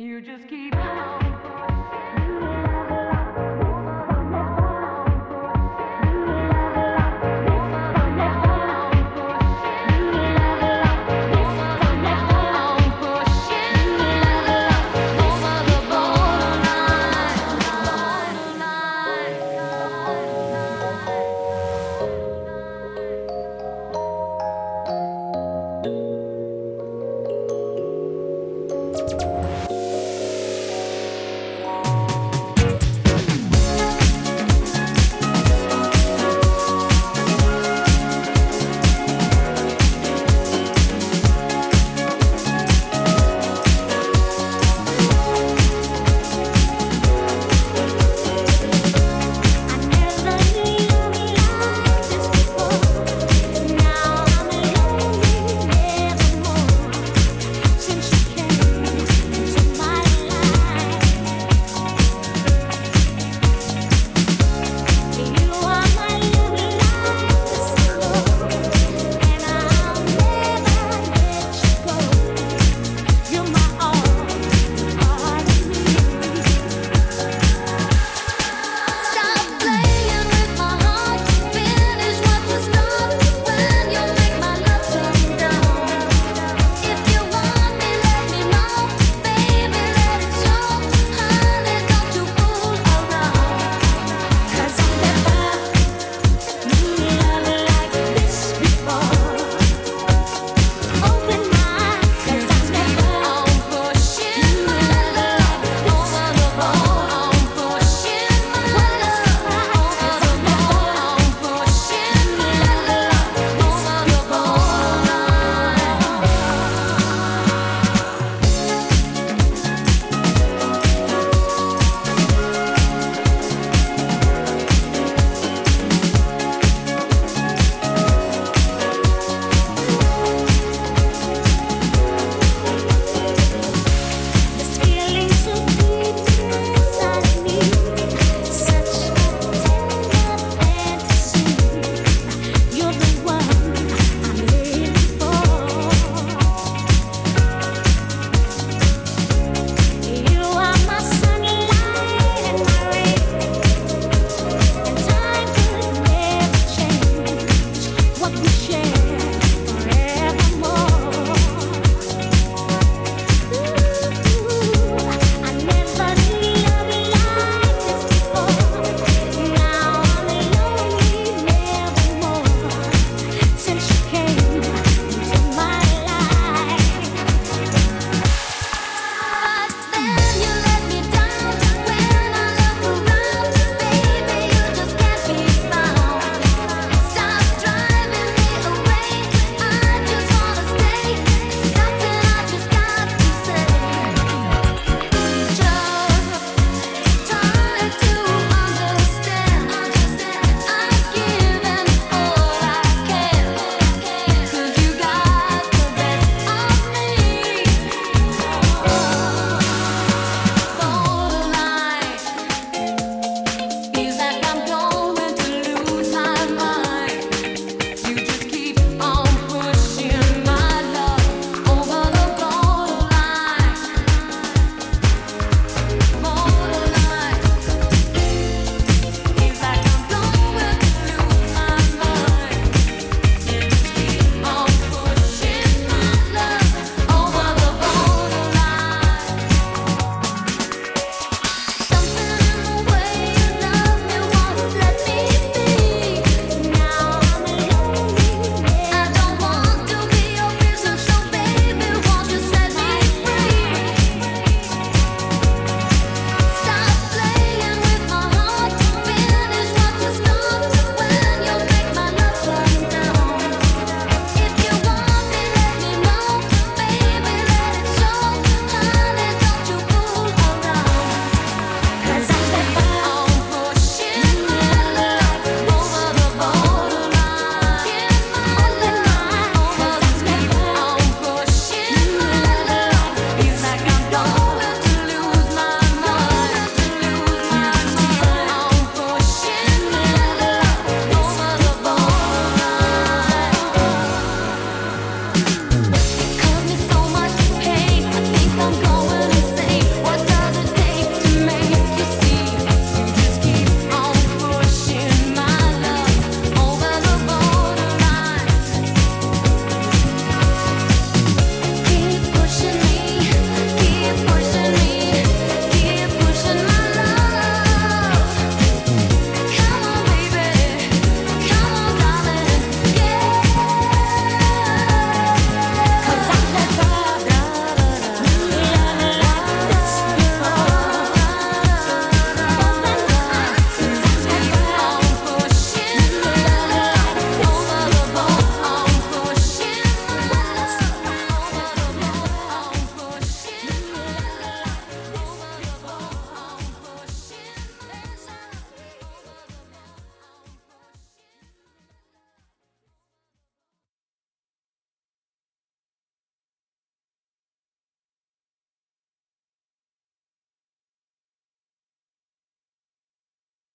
You just keep on of the shame.